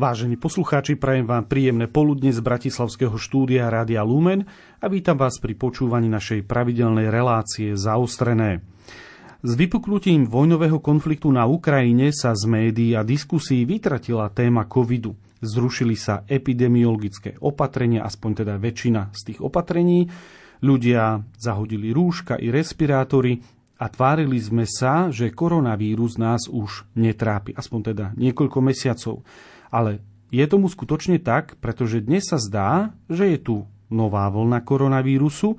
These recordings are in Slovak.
Vážení poslucháči, prajem vám príjemné poludne z Bratislavského štúdia Rádia Lumen a vítam vás pri počúvaní našej pravidelnej relácie Zaostrené. S vypuknutím vojnového konfliktu na Ukrajine sa z médií a diskusí vytratila téma covidu. Zrušili sa epidemiologické opatrenia, aspoň teda väčšina z tých opatrení. Ľudia zahodili rúška i respirátory a tvárili sme sa, že koronavírus nás už netrápi, aspoň teda niekoľko mesiacov. Ale je tomu skutočne tak, pretože dnes sa zdá, že je tu nová vlna koronavírusu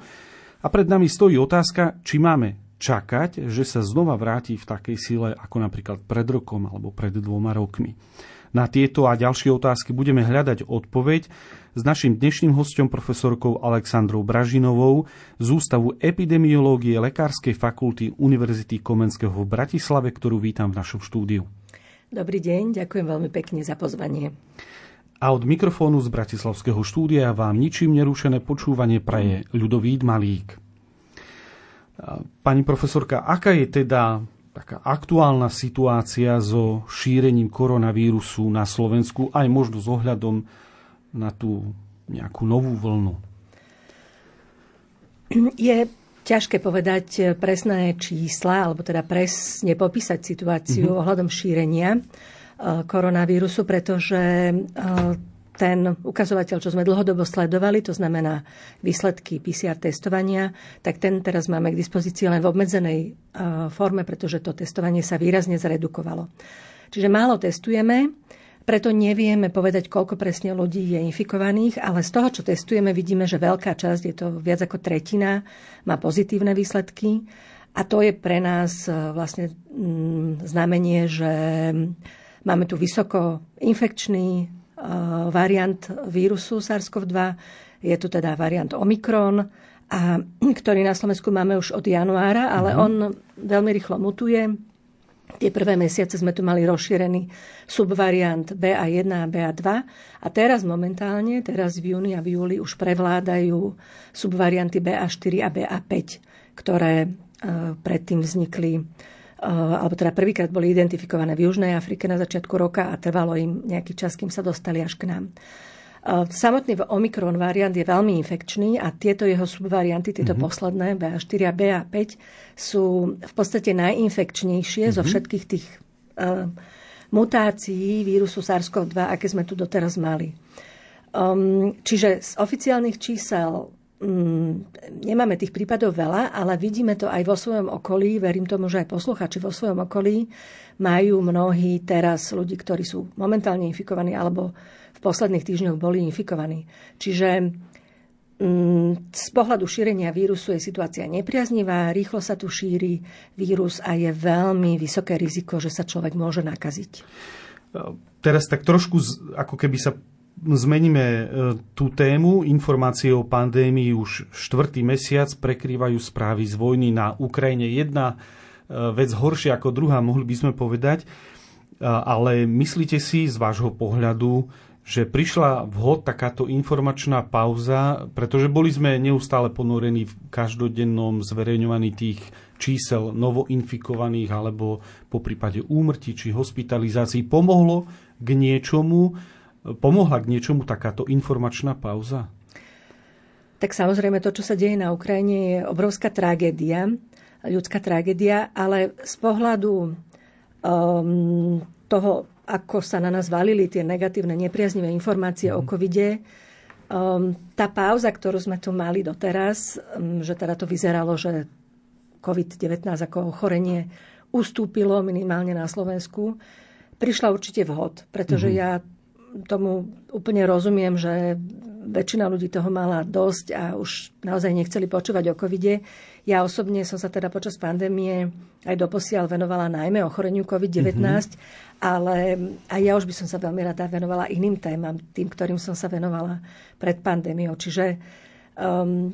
a pred nami stojí otázka, či máme čakať, že sa znova vráti v takej sile ako napríklad pred rokom alebo pred dvoma rokmi. Na tieto a ďalšie otázky budeme hľadať odpoveď s našim dnešným hostom profesorkou Alexandrou Bražinovou z Ústavu epidemiológie Lekárskej fakulty Univerzity Komenského v Bratislave, ktorú vítam v našom štúdiu. Dobrý deň, ďakujem veľmi pekne za pozvanie. A od mikrofónu z Bratislavského štúdia vám ničím nerušené počúvanie praje Ľudovít Malík. Pani profesorka, aká je teda taká aktuálna situácia so šírením koronavírusu na Slovensku, aj možno s ohľadom na tú nejakú novú vlnu? Je ťažké povedať eh, presné čísla, alebo teda presne popísať situáciu mm-hmm. ohľadom šírenia eh, koronavírusu, pretože eh, ten ukazovateľ, čo sme dlhodobo sledovali, to znamená výsledky PCR testovania, tak ten teraz máme k dispozícii len v obmedzenej forme, pretože to testovanie sa výrazne zredukovalo. Čiže málo testujeme, preto nevieme povedať, koľko presne ľudí je infikovaných, ale z toho, čo testujeme, vidíme, že veľká časť, je to viac ako tretina, má pozitívne výsledky. A to je pre nás e, vlastne mm, znamenie, že máme tu vysoko infekčný e, variant vírusu SARS-CoV-2. Je tu teda variant Omikron, a ktorý na Slovensku máme už od januára, ale uh-huh. on veľmi rýchlo mutuje Tie prvé mesiace sme tu mali rozšírený subvariant BA1 a BA2 a teraz momentálne, teraz v júni a v júli už prevládajú subvarianty BA4 a BA5, ktoré uh, predtým vznikli uh, alebo teda prvýkrát boli identifikované v Južnej Afrike na začiatku roka a trvalo im nejaký čas, kým sa dostali až k nám. Samotný Omikron variant je veľmi infekčný a tieto jeho subvarianty, tieto mm-hmm. posledné, BA4 a BA5, sú v podstate najinfekčnejšie mm-hmm. zo mhm. všetkých tých uh, mutácií vírusu SARS-CoV-2, aké sme tu doteraz mali. Um, čiže z oficiálnych čísel um, nemáme tých prípadov veľa, ale vidíme to aj vo svojom okolí, verím tomu, že aj posluchači vo svojom okolí majú mnohí teraz ľudí, ktorí sú momentálne infikovaní alebo posledných týždňoch boli infikovaní. Čiže mm, z pohľadu šírenia vírusu je situácia nepriaznivá, rýchlo sa tu šíri vírus a je veľmi vysoké riziko, že sa človek môže nakaziť. Teraz tak trošku, ako keby sa zmeníme e, tú tému. Informácie o pandémii už štvrtý mesiac prekrývajú správy z vojny na Ukrajine. Jedna e, vec horšia ako druhá, mohli by sme povedať. Ale myslíte si z vášho pohľadu, že prišla vhod takáto informačná pauza, pretože boli sme neustále ponorení v každodennom zverejňovaní tých čísel novoinfikovaných alebo po prípade úmrtí či hospitalizácií. Pomohlo k niečomu, pomohla k niečomu takáto informačná pauza? Tak samozrejme to, čo sa deje na Ukrajine, je obrovská tragédia, ľudská tragédia, ale z pohľadu um, toho ako sa na nás valili tie negatívne, nepriaznivé informácie mm. o mhm. covide, um, tá pauza, ktorú sme tu mali doteraz, um, že teda to vyzeralo, že COVID-19 ako ochorenie ustúpilo minimálne na Slovensku, prišla určite vhod, pretože mm. ja tomu úplne rozumiem, že väčšina ľudí toho mala dosť a už naozaj nechceli počúvať o covide. Ja osobne som sa teda počas pandémie aj doposiaľ venovala najmä ochoreniu COVID-19, mm-hmm. ale aj ja už by som sa veľmi rada venovala iným témam, tým, ktorým som sa venovala pred pandémiou. Čiže um,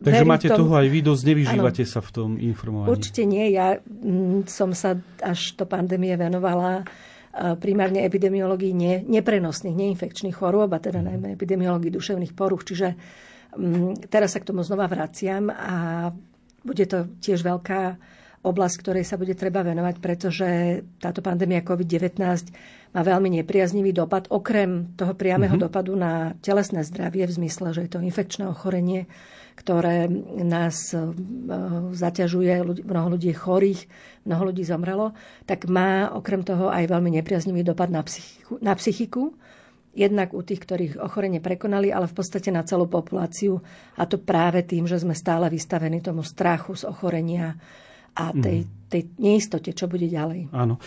Takže máte tom, toho aj vy, dosť nevyžívate ano, sa v tom informovaní. Určite nie. Ja m, mm, som sa až do pandémie venovala primárne epidemiológii ne, neprenosných, neinfekčných chorôb, a teda mhm. najmä epidemiológii duševných poruch. Čiže um, teraz sa k tomu znova vraciam a bude to tiež veľká oblasť, ktorej sa bude treba venovať, pretože táto pandémia COVID-19 má veľmi nepriaznivý dopad, okrem toho priameho mm-hmm. dopadu na telesné zdravie, v zmysle, že je to infekčné ochorenie, ktoré nás e, zaťažuje, mnoho ľudí je chorých, mnoho ľudí zomrelo, tak má okrem toho aj veľmi nepriaznivý dopad na psychiku, na psychiku jednak u tých, ktorých ochorenie prekonali, ale v podstate na celú populáciu. A to práve tým, že sme stále vystavení tomu strachu z ochorenia a tej, mhm. tej neistote, čo bude ďalej. Áno.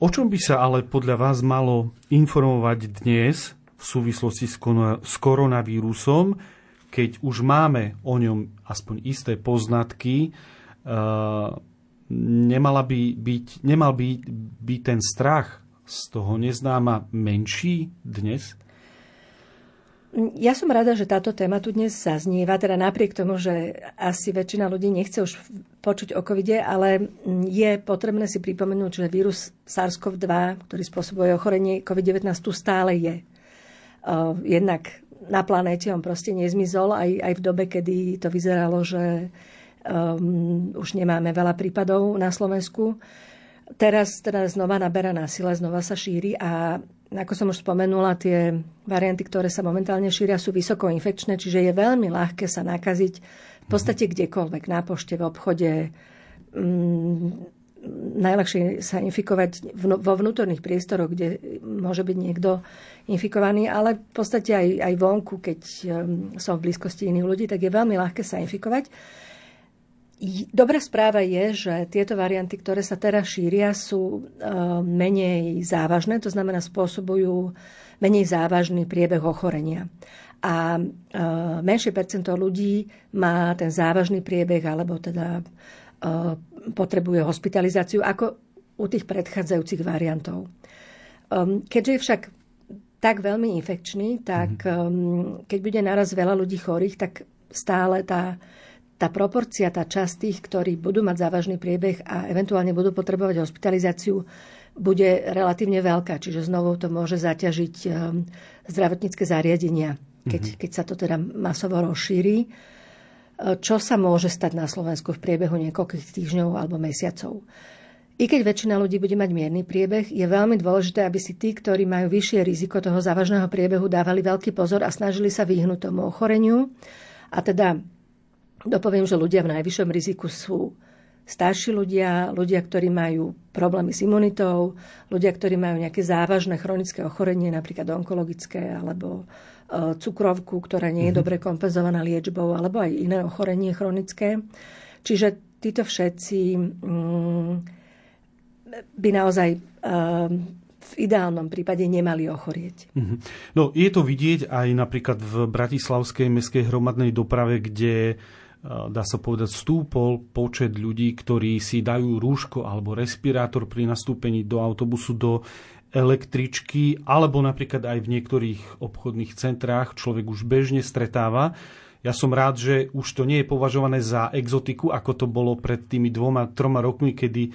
O čom by sa ale podľa vás malo informovať dnes v súvislosti s koronavírusom, keď už máme o ňom aspoň isté poznatky, nemala by byť, nemal by byť ten strach z toho neznáma menší dnes? Ja som rada, že táto téma tu dnes zaznieva, teda napriek tomu, že asi väčšina ľudí nechce už počuť o covide, ale je potrebné si pripomenúť, že vírus SARS-CoV-2, ktorý spôsobuje ochorenie COVID-19, tu stále je. Jednak na planéte on proste nezmizol, aj, aj v dobe, kedy to vyzeralo, že um, už nemáme veľa prípadov na Slovensku. Teraz teda znova naberá na znova sa šíri a ako som už spomenula, tie varianty, ktoré sa momentálne šíria, sú vysoko infekčné, čiže je veľmi ľahké sa nakaziť v podstate kdekoľvek, na pošte, v obchode. Mm, najľahšie sa infikovať vo vnútorných priestoroch, kde môže byť niekto infikovaný, ale v podstate aj, aj vonku, keď um, som v blízkosti iných ľudí, tak je veľmi ľahké sa infikovať. Dobrá správa je, že tieto varianty, ktoré sa teraz šíria, sú e, menej závažné, to znamená spôsobujú menej závažný priebeh ochorenia. A e, menšie percento ľudí má ten závažný priebeh alebo teda e, potrebuje hospitalizáciu ako u tých predchádzajúcich variantov. Keďže je však tak veľmi infekčný, tak mm. keď bude naraz veľa ľudí chorých, tak stále tá tá proporcia, tá časť tých, ktorí budú mať závažný priebeh a eventuálne budú potrebovať hospitalizáciu, bude relatívne veľká. Čiže znovu to môže zaťažiť ehm, zdravotnícke zariadenia, keď, mm-hmm. keď sa to teda masovo rozšíri. Čo sa môže stať na Slovensku v priebehu niekoľkých týždňov alebo mesiacov? I keď väčšina ľudí bude mať mierny priebeh, je veľmi dôležité, aby si tí, ktorí majú vyššie riziko toho závažného priebehu, dávali veľký pozor a snažili sa vyhnúť tomu ochoreniu. A teda Dopoviem, že ľudia v najvyššom riziku sú starší ľudia, ľudia, ktorí majú problémy s imunitou, ľudia, ktorí majú nejaké závažné chronické ochorenie, napríklad onkologické alebo e, cukrovku, ktorá nie je mm-hmm. dobre kompenzovaná liečbou, alebo aj iné ochorenie chronické. Čiže títo všetci mm, by naozaj e, v ideálnom prípade nemali ochorieť. Mhm. No, je to vidieť aj napríklad v Bratislavskej mestskej hromadnej doprave, kde dá sa povedať, stúpol počet ľudí, ktorí si dajú rúško alebo respirátor pri nastúpení do autobusu, do električky, alebo napríklad aj v niektorých obchodných centrách človek už bežne stretáva. Ja som rád, že už to nie je považované za exotiku, ako to bolo pred tými dvoma, troma rokmi, kedy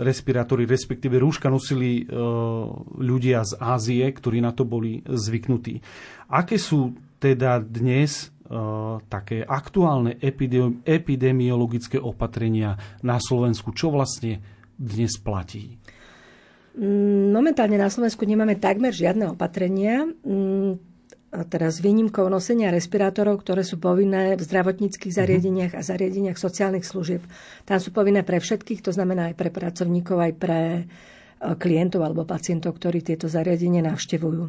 respirátory, respektíve rúška nosili ľudia z Ázie, ktorí na to boli zvyknutí. Aké sú teda dnes Eh, také aktuálne epidemiologické opatrenia na Slovensku? Čo vlastne dnes platí? Mm, momentálne na Slovensku nemáme takmer žiadne opatrenia. A teraz výnimkou nosenia respirátorov, ktoré sú povinné v zdravotníckých mhm. zariadeniach a zariadeniach sociálnych služieb. Tam sú povinné pre všetkých, to znamená aj pre pracovníkov, aj pre eh, klientov alebo pacientov, ktorí tieto zariadenia navštevujú.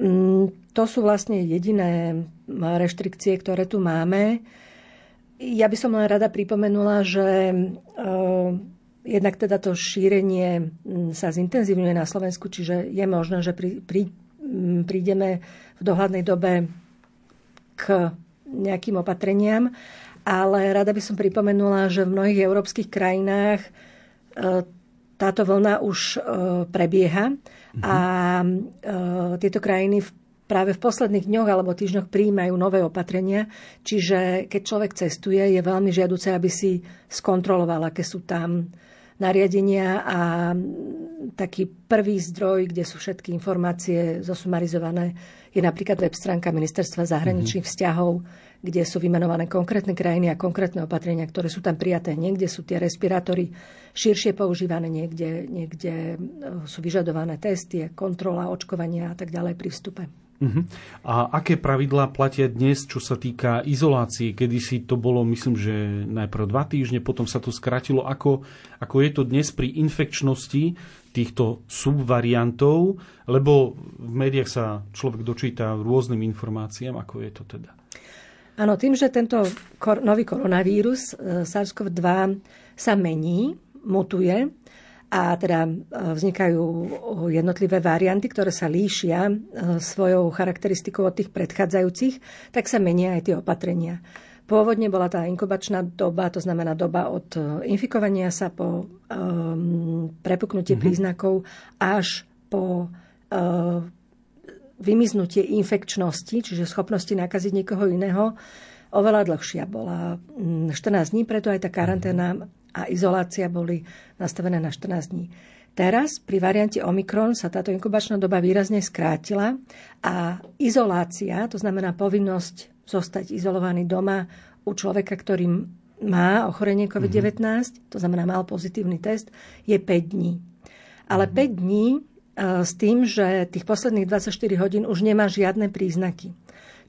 Mm, to sú vlastne jediné reštrikcie, ktoré tu máme. Ja by som len rada pripomenula, že eh, jednak teda to šírenie sa zintenzívňuje na Slovensku, čiže je možné, že pri, pri, prídeme v dohľadnej dobe k nejakým opatreniam, ale rada by som pripomenula, že v mnohých európskych krajinách eh, táto vlna už eh, prebieha. A e, tieto krajiny práve v posledných dňoch alebo týždňoch príjmajú nové opatrenia, čiže keď človek cestuje, je veľmi žiaduce, aby si skontroloval, aké sú tam nariadenia a taký prvý zdroj, kde sú všetky informácie zosumarizované, je napríklad web stránka Ministerstva zahraničných mm-hmm. vzťahov, kde sú vymenované konkrétne krajiny a konkrétne opatrenia, ktoré sú tam prijaté. Niekde sú tie respirátory širšie používané, niekde, niekde e, sú vyžadované testy, kontrola, očkovania a tak ďalej pri vstupe. Uh-huh. A aké pravidlá platia dnes, čo sa týka izolácie? Kedy si to bolo, myslím, že najprv dva týždne, potom sa to skratilo. Ako, ako je to dnes pri infekčnosti týchto subvariantov? Lebo v médiách sa človek dočíta rôznym informáciám, ako je to teda. Áno, tým, že tento kor- nový koronavírus e, SARS-CoV-2 sa mení, mutuje, a teda e, vznikajú jednotlivé varianty, ktoré sa líšia e, svojou charakteristikou od tých predchádzajúcich, tak sa menia aj tie opatrenia. Pôvodne bola tá inkubačná doba, to znamená doba od e, infikovania sa po um, prepuknutie mm-hmm. príznakov až po uh, vymiznutie infekčnosti, čiže schopnosti nakaziť niekoho iného, oveľa dlhšia bola 14 dní, preto aj tá karanténa a izolácia boli nastavené na 14 dní. Teraz pri variante Omikron sa táto inkubačná doba výrazne skrátila a izolácia, to znamená povinnosť zostať izolovaný doma u človeka, ktorý má ochorenie COVID-19, mm-hmm. to znamená mal pozitívny test, je 5 dní. Ale mm-hmm. 5 dní e, s tým, že tých posledných 24 hodín už nemá žiadne príznaky.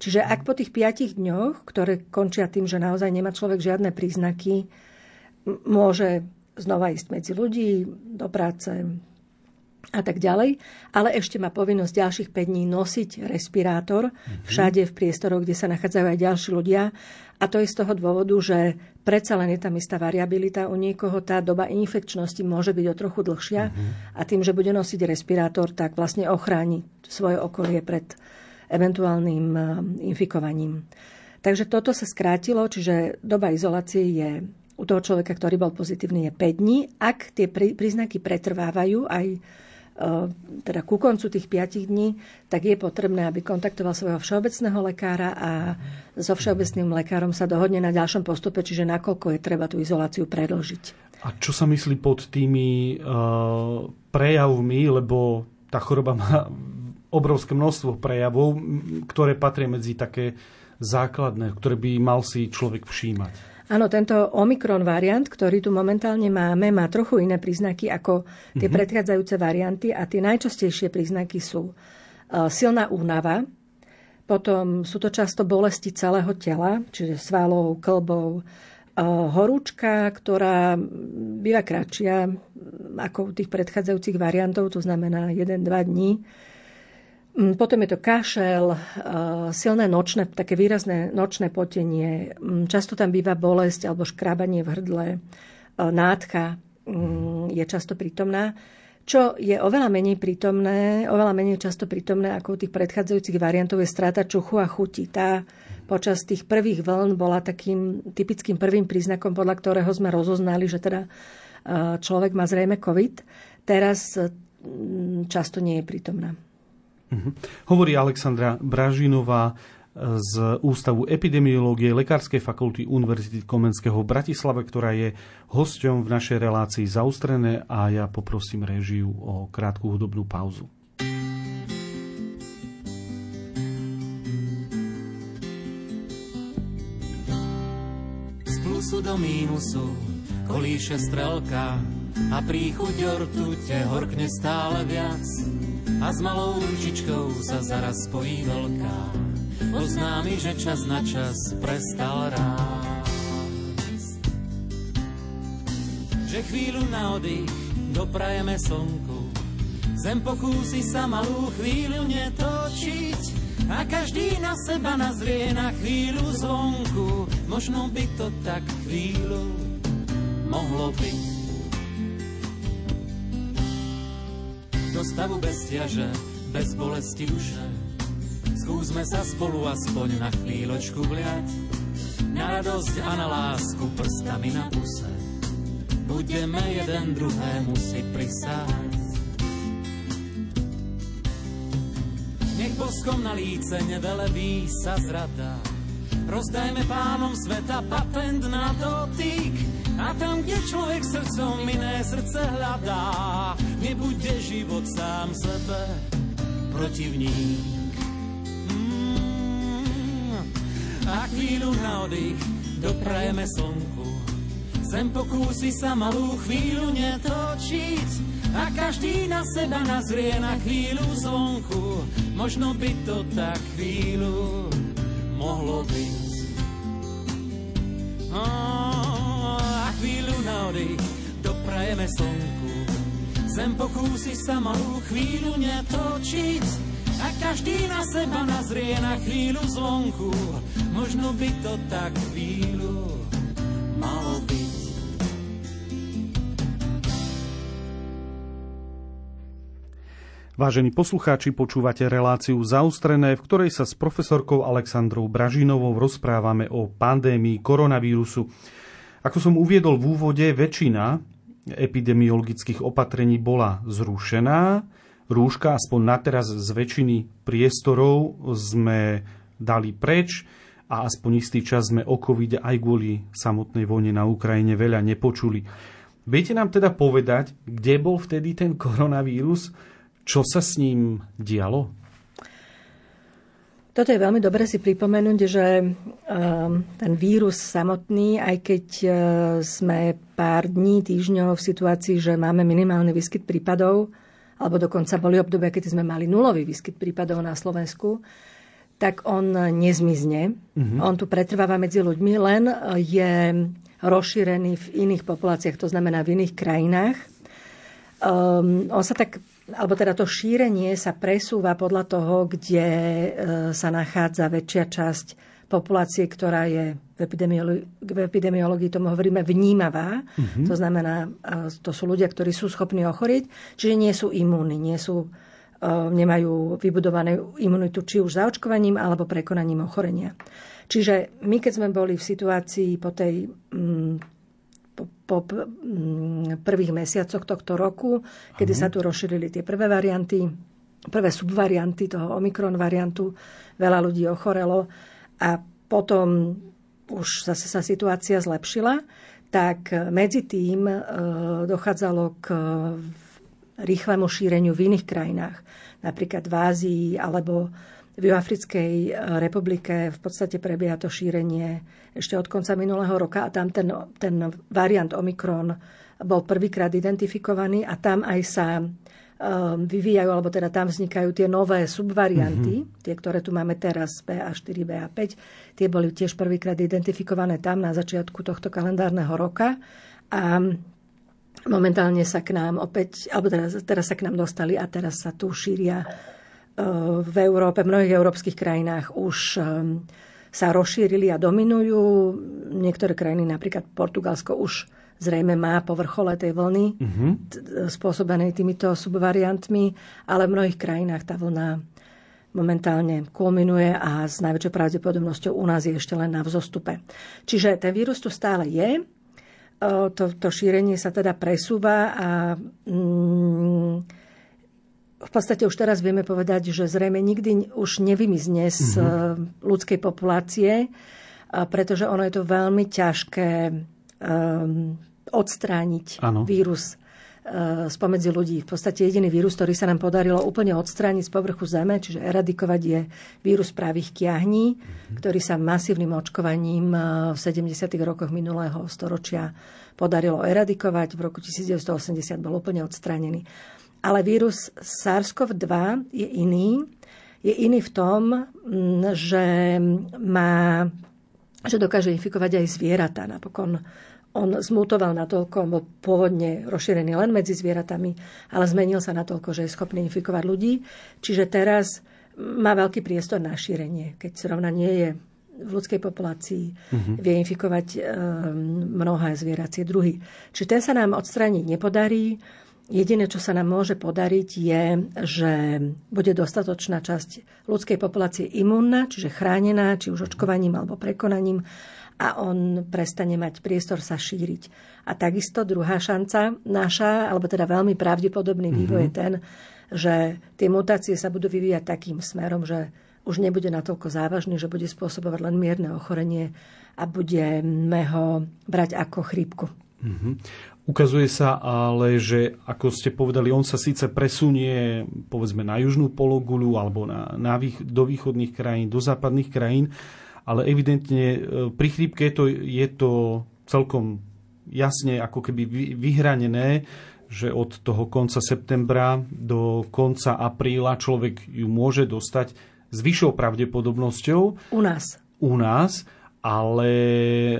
Čiže ak po tých 5 dňoch, ktoré končia tým, že naozaj nemá človek žiadne príznaky, môže znova ísť medzi ľudí, do práce a tak ďalej, ale ešte má povinnosť ďalších 5 dní nosiť respirátor mm-hmm. všade v priestoroch, kde sa nachádzajú aj ďalší ľudia. A to je z toho dôvodu, že predsa len je tam istá variabilita. U niekoho tá doba infekčnosti môže byť o trochu dlhšia mm-hmm. a tým, že bude nosiť respirátor, tak vlastne ochráni svoje okolie pred eventuálnym eh, infikovaním. Takže toto sa skrátilo, čiže doba izolácie je u toho človeka, ktorý bol pozitívny, je 5 dní. Ak tie príznaky pretrvávajú aj e, teda ku koncu tých 5 dní, tak je potrebné, aby kontaktoval svojho všeobecného lekára a so všeobecným lekárom sa dohodne na ďalšom postupe, čiže nakoľko je treba tú izoláciu predlžiť. A čo sa myslí pod tými uh, prejavmi, lebo tá choroba má obrovské množstvo prejavov, ktoré patria medzi také základné, ktoré by mal si človek všímať? Áno, tento Omikron variant, ktorý tu momentálne máme, má trochu iné príznaky ako tie mm-hmm. predchádzajúce varianty a tie najčastejšie príznaky sú uh, silná únava, potom sú to často bolesti celého tela, čiže svalov, klbov, uh, horúčka, ktorá býva kratšia ako u tých predchádzajúcich variantov, to znamená 1-2 dní. Mm, potom je to kašel, eh, silné nočné, také výrazné nočné potenie. Mm, často tam býva bolesť alebo škrábanie v hrdle. Eh, nádcha mm, je často prítomná. Čo je oveľa menej prítomné, oveľa menej často prítomné ako u tých predchádzajúcich variantov je strata čuchu a chuti. Tá počas tých prvých vln bola takým typickým prvým príznakom, podľa ktorého sme rozoznali, že teda eh, človek má zrejme COVID. Teraz často nie je prítomná. Uh-huh. Hovorí Alexandra Bražinová z Ústavu epidemiológie Lekárskej fakulty Univerzity Komenského v Bratislave, ktorá je hosťom v našej relácii zaustrené a ja poprosím režiu o krátku hudobnú pauzu. Z plusu do mínusu kolíše strelka a príchuť ortute horkne stále viac a s malou ručičkou sa zaraz spojí veľká. Oznámi, že čas na čas prestal rásť. Že chvíľu na oddych doprajeme slnku, zem pokúsi sa malú chvíľu netočiť a každý na seba nazrie na chvíľu zvonku. Možno by to tak chvíľu mohlo byť. Do stavu bez ťaže, bez bolesti duše. Skúsme sa spolu aspoň na chvíľočku vliať, na radosť a na lásku prstami na puse. Budeme jeden druhému si prisáť. Nech boskom na líce neveleví sa zrada, rozdajme pánom sveta patent na dotyk, a tam, kde človek srdcom iné srdce hľadá, nebude život sám sebe protivník. Mm. A chvíľu na oddych doprajeme slnku. Zem pokúsi sa malú chvíľu netočiť a každý na seba nazrie na chvíľu zvonku. Možno by to tak chvíľu mohlo byť. a chvíľu na oddych doprajeme slnku. Zem pokúsi sa malú chvíľu netočiť a každý na seba nazrie na chvíľu zvonku. Možno by to tak chvíľu malo byť. Vážení poslucháči, počúvate reláciu Zaustrené, v ktorej sa s profesorkou Alexandrou Bražinovou rozprávame o pandémii koronavírusu. Ako som uviedol v úvode, väčšina epidemiologických opatrení bola zrušená, rúška, aspoň na teraz z väčšiny priestorov sme dali preč a aspoň istý čas sme o covid aj kvôli samotnej vojne na Ukrajine veľa nepočuli. Viete nám teda povedať, kde bol vtedy ten koronavírus? Čo sa s ním dialo? Toto je veľmi dobre si pripomenúť, že ehm, ten vírus samotný, aj keď e, sme pár dní, týždňov v situácii, že máme minimálny výskyt prípadov, alebo dokonca boli obdobia, keď sme mali nulový výskyt prípadov na Slovensku, tak on nezmizne. Mm-hmm. On tu pretrváva medzi ľuďmi, len je rozšírený v iných populáciách, to znamená v iných krajinách. Um, on sa tak, alebo teda to šírenie sa presúva podľa toho, kde uh, sa nachádza väčšia časť populácie, ktorá je v epidemiológii, v epidemiológii tomu hovoríme vnímavá. Mm-hmm. To znamená, to sú ľudia, ktorí sú schopní ochorieť, čiže nie sú imúni, nie sú, nemajú vybudovanú imunitu či už zaočkovaním alebo prekonaním ochorenia. Čiže my, keď sme boli v situácii po tej mm, po, mm, prvých mesiacoch tohto roku, kedy sa tu rozšírili tie prvé varianty, prvé subvarianty toho Omikron variantu, veľa ľudí ochorelo, a potom už zase sa situácia zlepšila, tak medzi tým e, dochádzalo k rýchlemu šíreniu v iných krajinách, napríklad v Ázii alebo v Juafrickej republike v podstate prebieha to šírenie ešte od konca minulého roka a tam ten, ten variant Omikron bol prvýkrát identifikovaný a tam aj sa Ehm, vyvíjajú, alebo teda tam vznikajú tie nové subvarianty, mm-hmm. tie, ktoré tu máme teraz, BA4, BA5, tie boli tiež prvýkrát identifikované tam na začiatku tohto kalendárneho roka a momentálne sa k nám opäť, alebo teraz, teraz sa k nám dostali a teraz sa tu šíria ehm, v Európe, v mnohých európskych krajinách už ehm, sa rozšírili a dominujú. Niektoré krajiny, napríklad Portugalsko, už zrejme má po vrchole tej vlny uh-huh. spôsobenej týmito subvariantmi, ale v mnohých krajinách tá vlna momentálne kulminuje a s najväčšou pravdepodobnosťou u nás je ešte len na vzostupe. Čiže ten vírus tu stále je, to, to šírenie sa teda presúva a mm, v podstate už teraz vieme povedať, že zrejme nikdy už nevymizne z mm-hmm. ľudskej populácie, pretože ono je to veľmi ťažké um, odstrániť ano. vírus spomedzi ľudí. V podstate jediný vírus, ktorý sa nám podarilo úplne odstrániť z povrchu Zeme, čiže eradikovať je vírus právých kiahní, mm-hmm. ktorý sa masívnym očkovaním v 70. rokoch minulého storočia podarilo eradikovať. V roku 1980 bol úplne odstránený. Ale vírus SARS-CoV-2 je iný. Je iný v tom, že, má, že dokáže infikovať aj zvieratá. Napokon on zmutoval natoľko, bol pôvodne rozšírený len medzi zvieratami, ale zmenil sa natoľko, že je schopný infikovať ľudí. Čiže teraz má veľký priestor na šírenie, keď zrovna nie je v ľudskej populácii, uh-huh. vie infikovať um, mnohé zvieracie druhy. Čiže ten sa nám odstrániť nepodarí. Jediné, čo sa nám môže podariť, je, že bude dostatočná časť ľudskej populácie imúnna, čiže chránená, či už očkovaním alebo prekonaním a on prestane mať priestor sa šíriť. A takisto druhá šanca naša, alebo teda veľmi pravdepodobný mm-hmm. vývoj je ten, že tie mutácie sa budú vyvíjať takým smerom, že už nebude natoľko závažný, že bude spôsobovať len mierne ochorenie a budeme ho brať ako chrípku. Mm-hmm. Ukazuje sa ale, že ako ste povedali, on sa síce presunie povedzme na južnú pologuľu alebo na, na, do východných krajín, do západných krajín, ale evidentne e, pri chrípke je to, je to celkom jasne ako keby vyhranené, že od toho konca septembra do konca apríla človek ju môže dostať s vyššou pravdepodobnosťou. U nás. U nás ale e,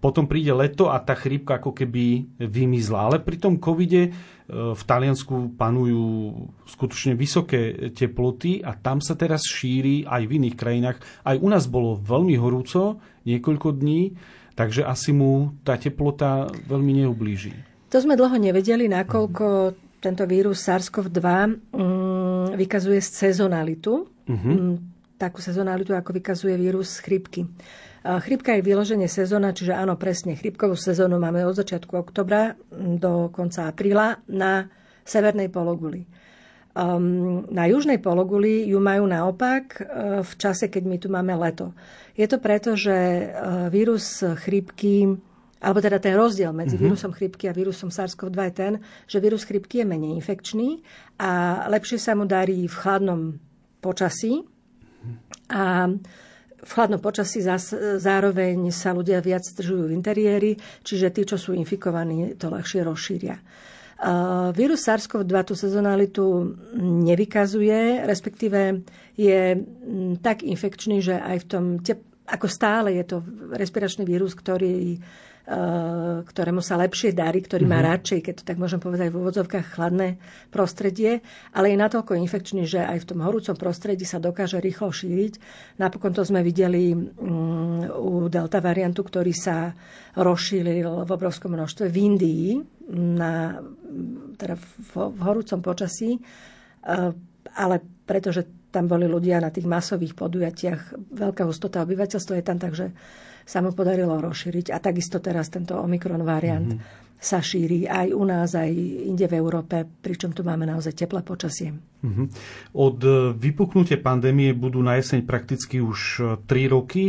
potom príde leto a tá chrípka ako keby vymizla. Ale pri tom covide e, v Taliansku panujú skutočne vysoké teploty a tam sa teraz šíri aj v iných krajinách. Aj u nás bolo veľmi horúco niekoľko dní, takže asi mu tá teplota veľmi neublíži. To sme dlho nevedeli, nakoľko tento vírus SARS-CoV-2 mm, vykazuje sezonalitu. Uh-huh. Takú sezonalitu, ako vykazuje vírus chrypky. Chrypka je vyloženie sezóna, čiže áno, presne, chrypkovú sezónu máme od začiatku oktobra do konca apríla na severnej pologuli. Um, na južnej pologuli ju majú naopak uh, v čase, keď my tu máme leto. Je to preto, že uh, vírus chrypky alebo teda ten rozdiel medzi uh-huh. vírusom chrypky a vírusom SARS-CoV-2 je ten, že vírus chrypky je menej infekčný a lepšie sa mu darí v chladnom počasí. A v chladnom počasí zároveň sa ľudia viac zdržujú v interiéri, čiže tí, čo sú infikovaní, to ľahšie rozšíria. Vírus SARS-CoV-2 tú sezonalitu nevykazuje, respektíve je tak infekčný, že aj v tom, ako stále je to respiračný vírus, ktorý ktorému sa lepšie darí, ktorý má mm-hmm. radšej, keď to tak môžem povedať, v úvodzovkách chladné prostredie, ale je natoľko infekčný, že aj v tom horúcom prostredí sa dokáže rýchlo šíriť. Napokon to sme videli um, u delta variantu, ktorý sa rozšíril v obrovskom množstve v Indii, na, teda v, v horúcom počasí, uh, ale pretože tam boli ľudia na tých masových podujatiach, veľká hustota obyvateľstva je tam, takže sa mu podarilo rozšíriť. A takisto teraz tento Omikron variant mm-hmm. sa šíri aj u nás, aj inde v Európe, pričom tu máme naozaj teplé počasie. Mm-hmm. Od vypuknutia pandémie budú na jeseň prakticky už 3 e, roky.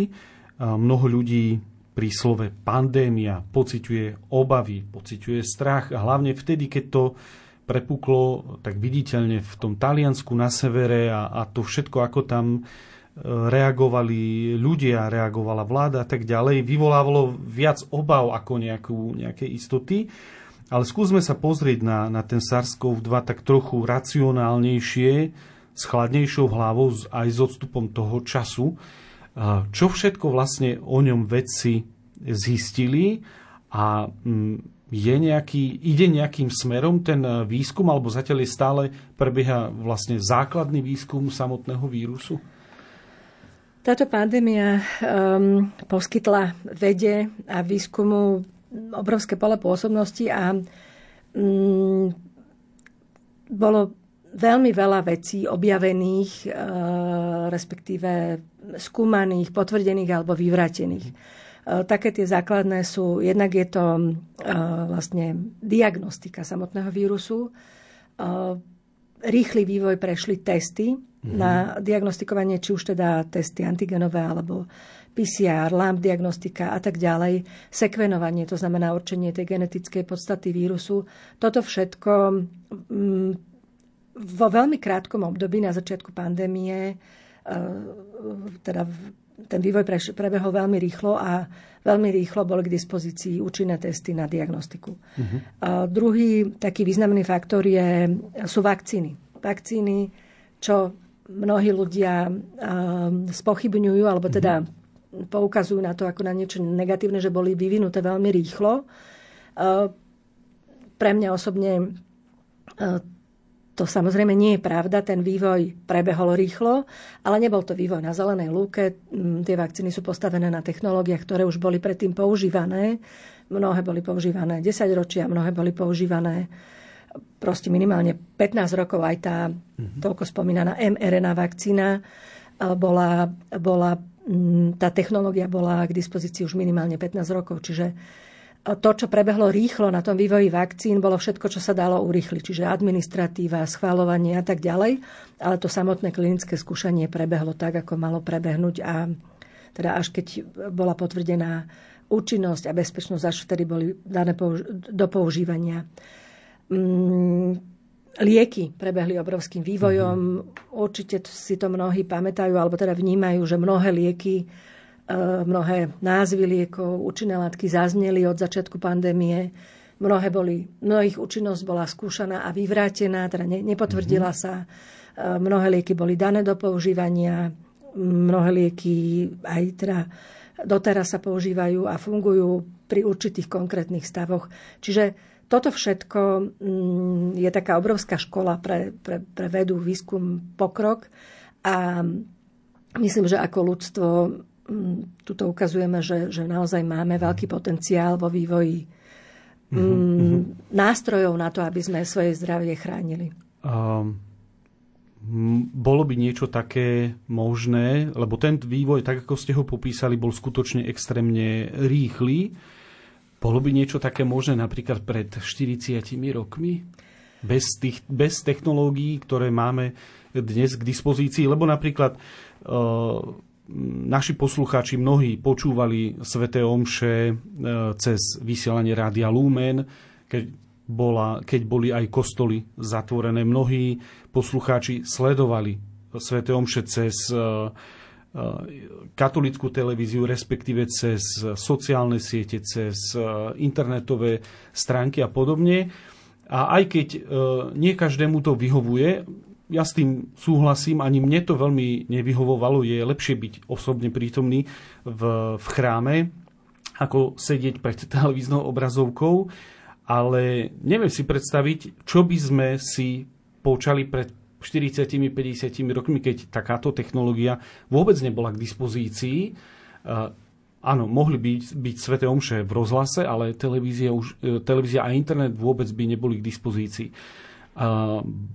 Mnoho ľudí pri slove pandémia pociťuje obavy, pociťuje strach a hlavne vtedy, keď to prepuklo tak viditeľne v tom Taliansku na severe a, a to všetko, ako tam reagovali ľudia, reagovala vláda a tak ďalej, vyvolávalo viac obav ako nejakú, nejaké istoty. Ale skúsme sa pozrieť na, na ten SARS-CoV-2 tak trochu racionálnejšie, s chladnejšou hlavou, aj s odstupom toho času. Čo všetko vlastne o ňom vedci zistili a mm, je nejaký, ide nejakým smerom ten výskum, alebo zatiaľ je stále prebieha vlastne základný výskum samotného vírusu? Táto pandémia um, poskytla vede a výskumu obrovské pole pôsobnosti a um, bolo veľmi veľa vecí objavených, uh, respektíve skúmaných, potvrdených alebo vyvratených. Uh, také tie základné sú, jednak je to uh, vlastne diagnostika samotného vírusu, uh, rýchly vývoj prešli testy, mm-hmm. na diagnostikovanie, či už teda testy antigenové alebo PCR, LAMP diagnostika a tak ďalej, sekvenovanie, to znamená určenie tej genetickej podstaty vírusu. Toto všetko mm, vo veľmi krátkom období na začiatku pandémie, e, teda ten vývoj prebehol veľmi rýchlo a veľmi rýchlo boli k dispozícii účinné testy na diagnostiku. Uh-huh. A druhý taký významný faktor je, sú vakcíny. Vakcíny, čo mnohí ľudia spochybňujú, alebo teda mhm. poukazujú na to ako na niečo negatívne, že boli vyvinuté veľmi rýchlo. Pre mňa osobne to samozrejme nie je pravda, ten vývoj prebehol rýchlo, ale nebol to vývoj na zelenej lúke. Mm, tie vakcíny sú postavené na technológiách, ktoré už boli predtým používané. Mnohé boli používané 10 ročia, mnohé boli používané proste minimálne 15 rokov aj tá mm-hmm. toľko spomínaná mRNA vakcína bola, bola, mm, tá technológia bola k dispozícii už minimálne 15 rokov. Čiže to, čo prebehlo rýchlo na tom vývoji vakcín, bolo všetko, čo sa dalo urýchliť, čiže administratíva, schváľovanie a tak ďalej. Ale to samotné klinické skúšanie prebehlo tak, ako malo prebehnúť a teda až keď bola potvrdená účinnosť a bezpečnosť, až vtedy boli dané do používania. Mm, lieky prebehli obrovským vývojom. Mm-hmm. Určite si to mnohí pamätajú, alebo teda vnímajú, že mnohé lieky mnohé názvy liekov, účinné látky zazneli od začiatku pandémie. Mnohé boli, mnohých účinnosť bola skúšaná a vyvrátená, teda ne, nepotvrdila mm-hmm. sa. Mnohé lieky boli dané do používania, mnohé lieky aj teda doteraz sa používajú a fungujú pri určitých konkrétnych stavoch. Čiže toto všetko mm, je taká obrovská škola pre, pre, pre vedu, výskum, pokrok a myslím, že ako ľudstvo tuto ukazujeme, že, že naozaj máme veľký potenciál vo vývoji mm-hmm. nástrojov na to, aby sme svoje zdravie chránili. Um, bolo by niečo také možné, lebo ten vývoj, tak ako ste ho popísali, bol skutočne extrémne rýchly. Bolo by niečo také možné napríklad pred 40 rokmi? Bez, tých, bez technológií, ktoré máme dnes k dispozícii, lebo napríklad uh, naši poslucháči mnohí počúvali Sveté Omše uh, cez vysielanie Rádia Lumen, keď, bola, keď boli aj kostoly zatvorené. Mnohí poslucháči sledovali Sveté Omše cez uh, katolickú televíziu, respektíve cez sociálne siete, cez internetové stránky a podobne. A aj keď nie každému to vyhovuje, ja s tým súhlasím, ani mne to veľmi nevyhovovalo. Je lepšie byť osobne prítomný v, v chráme, ako sedieť pred televíznou obrazovkou, ale neviem si predstaviť, čo by sme si počali pred 40-50 rokmi, keď takáto technológia vôbec nebola k dispozícii. Áno, mohli byť, byť sveté omše v rozhlase, ale televízia, už, e, televízia a internet vôbec by neboli k dispozícii.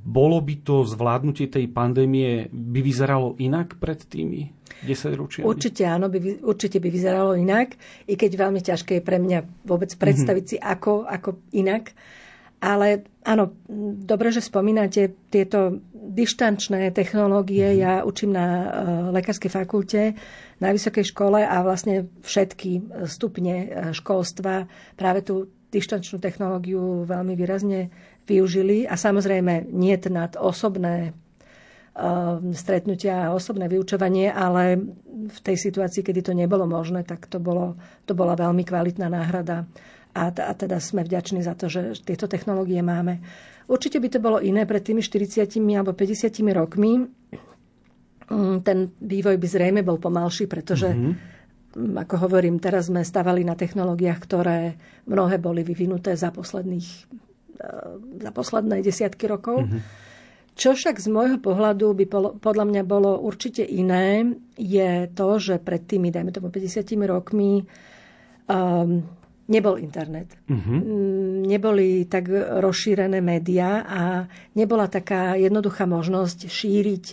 Bolo by to zvládnutie tej pandémie, by vyzeralo inak pred tými 10 ročiami? Určite áno, by, určite by vyzeralo inak, i keď veľmi ťažké je pre mňa vôbec predstaviť mm-hmm. si, ako, ako inak. Ale áno, dobre, že spomínate tieto dištančné technológie. Mm-hmm. Ja učím na uh, lekárskej fakulte na vysokej škole a vlastne všetky stupne uh, školstva práve tú dištančnú technológiu veľmi výrazne využili a samozrejme nie nad osobné ehm, stretnutia a osobné vyučovanie, ale v tej situácii, kedy to nebolo možné, tak to, bolo, to bola veľmi kvalitná náhrada. A, a teda sme vďační za to, že tieto technológie máme. Určite by to bolo iné pred tými 40 alebo 50 rokmi. Mm, ten vývoj by zrejme bol pomalší, pretože mm-hmm. ako hovorím, teraz sme stavali na technológiách, ktoré mnohé boli vyvinuté za posledných za posledné desiatky rokov. Mm-hmm. Čo však z môjho pohľadu by podľa mňa bolo určite iné, je to, že pred tými, dajme tomu 50 rokmi, um, nebol internet. Mm-hmm. Neboli tak rozšírené médiá a nebola taká jednoduchá možnosť šíriť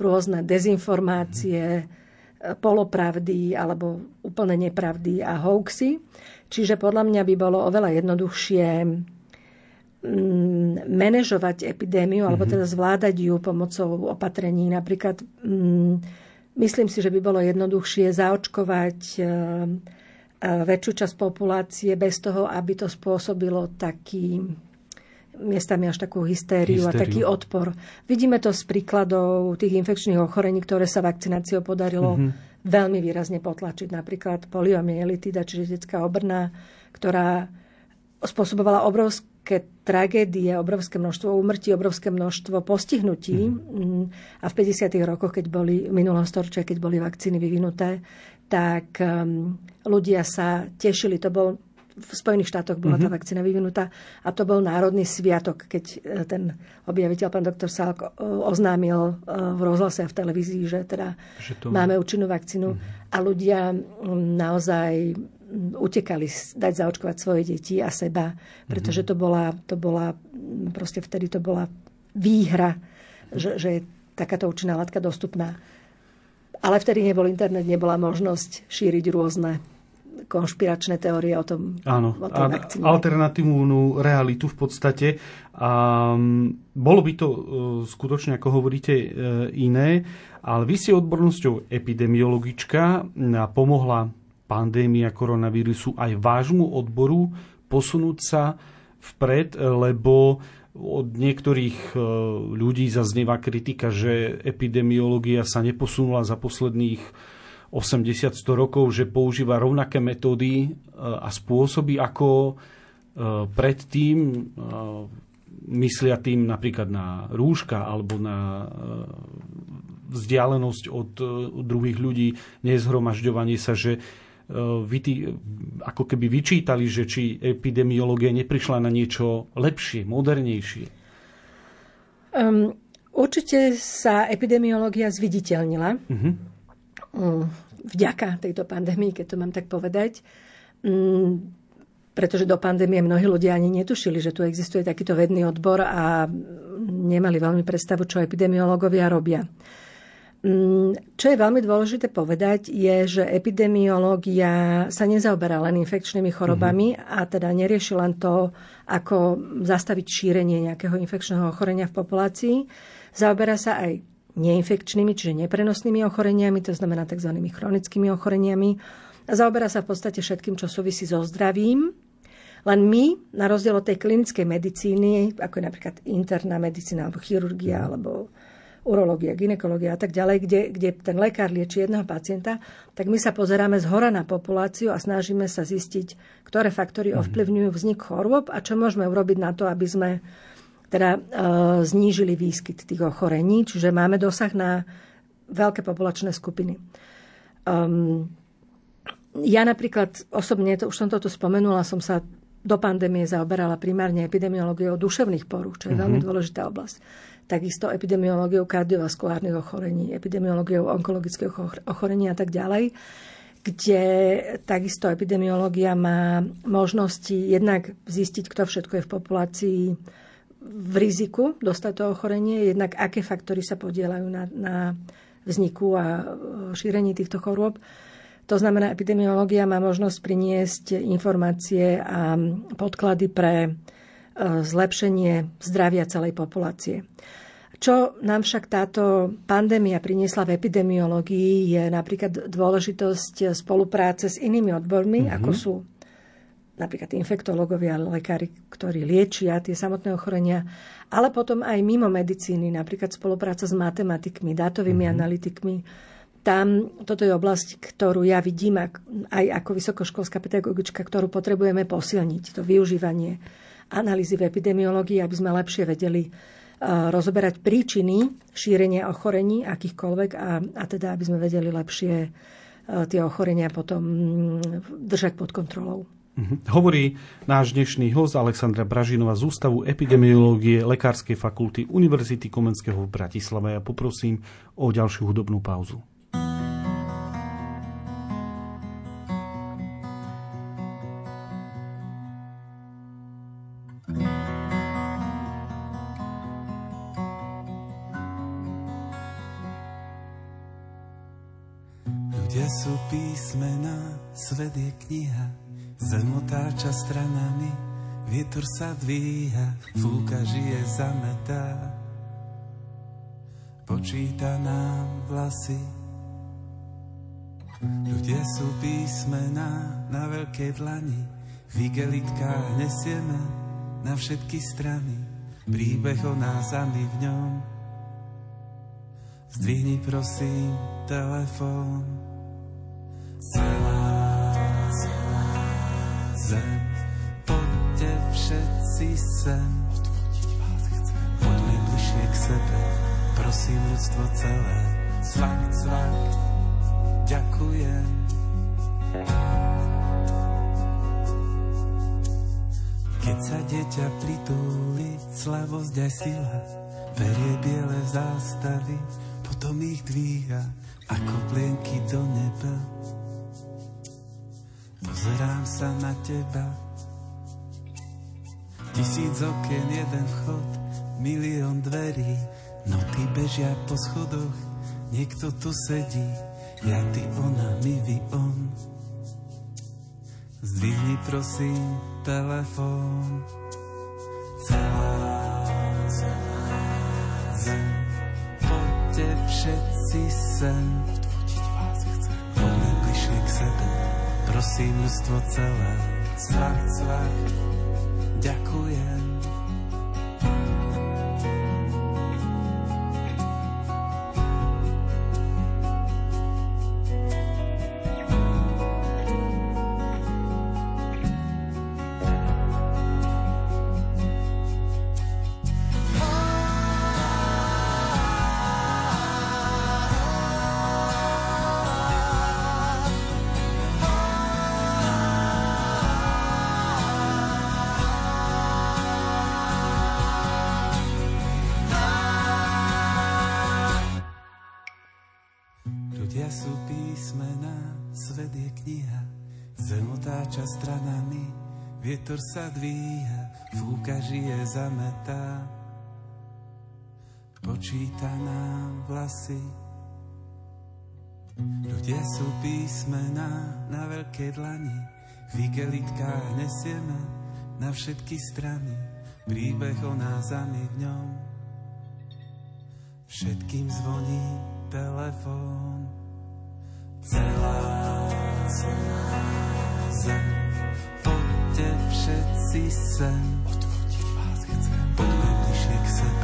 rôzne dezinformácie, mm-hmm. polopravdy alebo úplne nepravdy a hoaxy. Čiže podľa mňa by bolo oveľa jednoduchšie manažovať epidémiu, alebo mhm. teda zvládať ju pomocou opatrení. Napríklad mm, myslím si, že by bolo jednoduchšie zaočkovať e, e, väčšiu časť populácie bez toho, aby to spôsobilo taký miestami až takú hystériu, hystériu a taký odpor. Vidíme to z príkladov tých infekčných ochorení, ktoré sa vakcináciou podarilo mm-hmm. veľmi výrazne potlačiť. Napríklad poliomielitida, čiže detská obrna, ktorá spôsobovala obrovské tragédie, obrovské množstvo úmrtí, obrovské množstvo postihnutí. Mm. A v 50. rokoch, keď boli, minulého storočia, keď boli vakcíny vyvinuté, tak um, ľudia sa tešili. To bol v Spojených štátoch bola tá mhm. vakcína vyvinutá a to bol národný sviatok, keď e, ten objaviteľ, pán doktor Salk, oznámil e, v rozhlase a v televízii, že teda že to... máme účinnú vakcínu uh-huh. a ľudia naozaj utekali dať zaočkovať svoje deti a seba, pretože mhm. to bola, to bola proste vtedy to bola výhra, že, že je takáto účinná látka dostupná. Ale vtedy nebol internet, nebola možnosť šíriť rôzne konšpiračné teórie o tom. Áno, o vakcíne. alternatívnu realitu v podstate. A bolo by to uh, skutočne, ako hovoríte, uh, iné, ale vy ste odbornosťou epidemiologička a pomohla pandémia koronavírusu aj vášmu odboru posunúť sa vpred, lebo od niektorých e, ľudí zaznieva kritika, že epidemiológia sa neposunula za posledných 80-100 rokov, že používa rovnaké metódy a spôsoby ako predtým myslia tým napríklad na rúška alebo na vzdialenosť od druhých ľudí, nezhromažďovanie sa, že vytý, ako keby vyčítali, že či epidemiológia neprišla na niečo lepšie, modernejšie. Um, určite sa epidemiológia zviditeľnila. Uh-huh. Um, vďaka tejto pandémii, keď to mám tak povedať. Um, pretože do pandémie mnohí ľudia ani netušili, že tu existuje takýto vedný odbor a nemali veľmi predstavu, čo epidemiológovia robia. Mm, čo je veľmi dôležité povedať, je, že epidemiológia sa nezaoberá len infekčnými chorobami mm-hmm. a teda nerieši len to, ako zastaviť šírenie nejakého infekčného ochorenia v populácii. Zaoberá sa aj neinfekčnými, čiže neprenosnými ochoreniami, to znamená tzv. chronickými ochoreniami. Zaoberá sa v podstate všetkým, čo súvisí so zdravím len my, na rozdiel od tej klinickej medicíny, ako je napríklad interná medicína alebo chirurgia mhm. alebo urológia, ginekológia a tak ďalej, kde, kde ten lekár lieči jedného pacienta, tak my sa pozeráme z hora na populáciu a snažíme sa zistiť, ktoré faktory mhm. ovplyvňujú vznik chorôb a čo môžeme urobiť na to, aby sme teda e, znížili výskyt tých ochorení. Čiže máme dosah na veľké populačné skupiny. Um, ja napríklad osobne, to, už som toto spomenula, som sa do pandémie zaoberala primárne epidemiológiou duševných porúch, čo je mm-hmm. veľmi dôležitá oblasť. Takisto epidemiológiou kardiovaskulárnych ochorení, epidemiológiou onkologických ochorení a tak ďalej kde takisto epidemiológia má možnosti jednak zistiť, kto všetko je v populácii v riziku dostať to ochorenie, jednak aké faktory sa podielajú na, na vzniku a šírení týchto chorôb. To znamená, epidemiológia má možnosť priniesť informácie a podklady pre zlepšenie zdravia celej populácie. Čo nám však táto pandémia priniesla v epidemiológii je napríklad dôležitosť spolupráce s inými odbormi, mm-hmm. ako sú napríklad infektológovia, lekári, ktorí liečia tie samotné ochorenia, ale potom aj mimo medicíny, napríklad spolupráca s matematikmi, dátovými mm-hmm. analytikmi, tam toto je oblasť, ktorú ja vidím aj ako vysokoškolská pedagogička, ktorú potrebujeme posilniť, to využívanie analýzy v epidemiológii, aby sme lepšie vedeli rozoberať príčiny šírenia ochorení akýchkoľvek a, a teda, aby sme vedeli lepšie tie ochorenia potom mm, držať pod kontrolou. Mhm. Hovorí náš dnešný host Alexandra Bražinová z Ústavu epidemiológie Lekárskej fakulty Univerzity Komenského v Bratislave. Ja poprosím o ďalšiu hudobnú pauzu. Svet je kniha, zem otáča stranami, vietor sa dvíha, fúka žije zametá. Počíta nám vlasy, ľudia sú písmena na veľkej dlani, v igelitkách nesieme na všetky strany, príbeh o nás a my v ňom. Zdvihni prosím telefón celá, celá zem. Poďte všetci sem, poďme bližšie k sebe, prosím ľudstvo celé. Cvak, cvak, ďakujem. Keď sa dieťa pritúli, slavosť aj sila, berie biele zástavy, potom ich dvíha ako plienky do neba. Pozerám sa na teba. Tisíc okien, jeden vchod Milión dverí. Noty bežia po schodoch Niekto tu sedí. Ja, ty, ona, my, vy, on. Zdvihni prosím telefón. Celá, zem. Poďte všetci sem. Poďme bližšie k sebe prosím ľudstvo celé, cvak, cvak, ďakujem. Počíta nám vlasy, Ľudia sú písmená na veľké dlani, v igelitkách nesieme na všetky strany, príbeh o nás a my v ňom. Všetkým zvoní telefón. Celá, celá zem, poďte všetci sem. Odvodiť vás chcem. Poďme bližšie k sebe,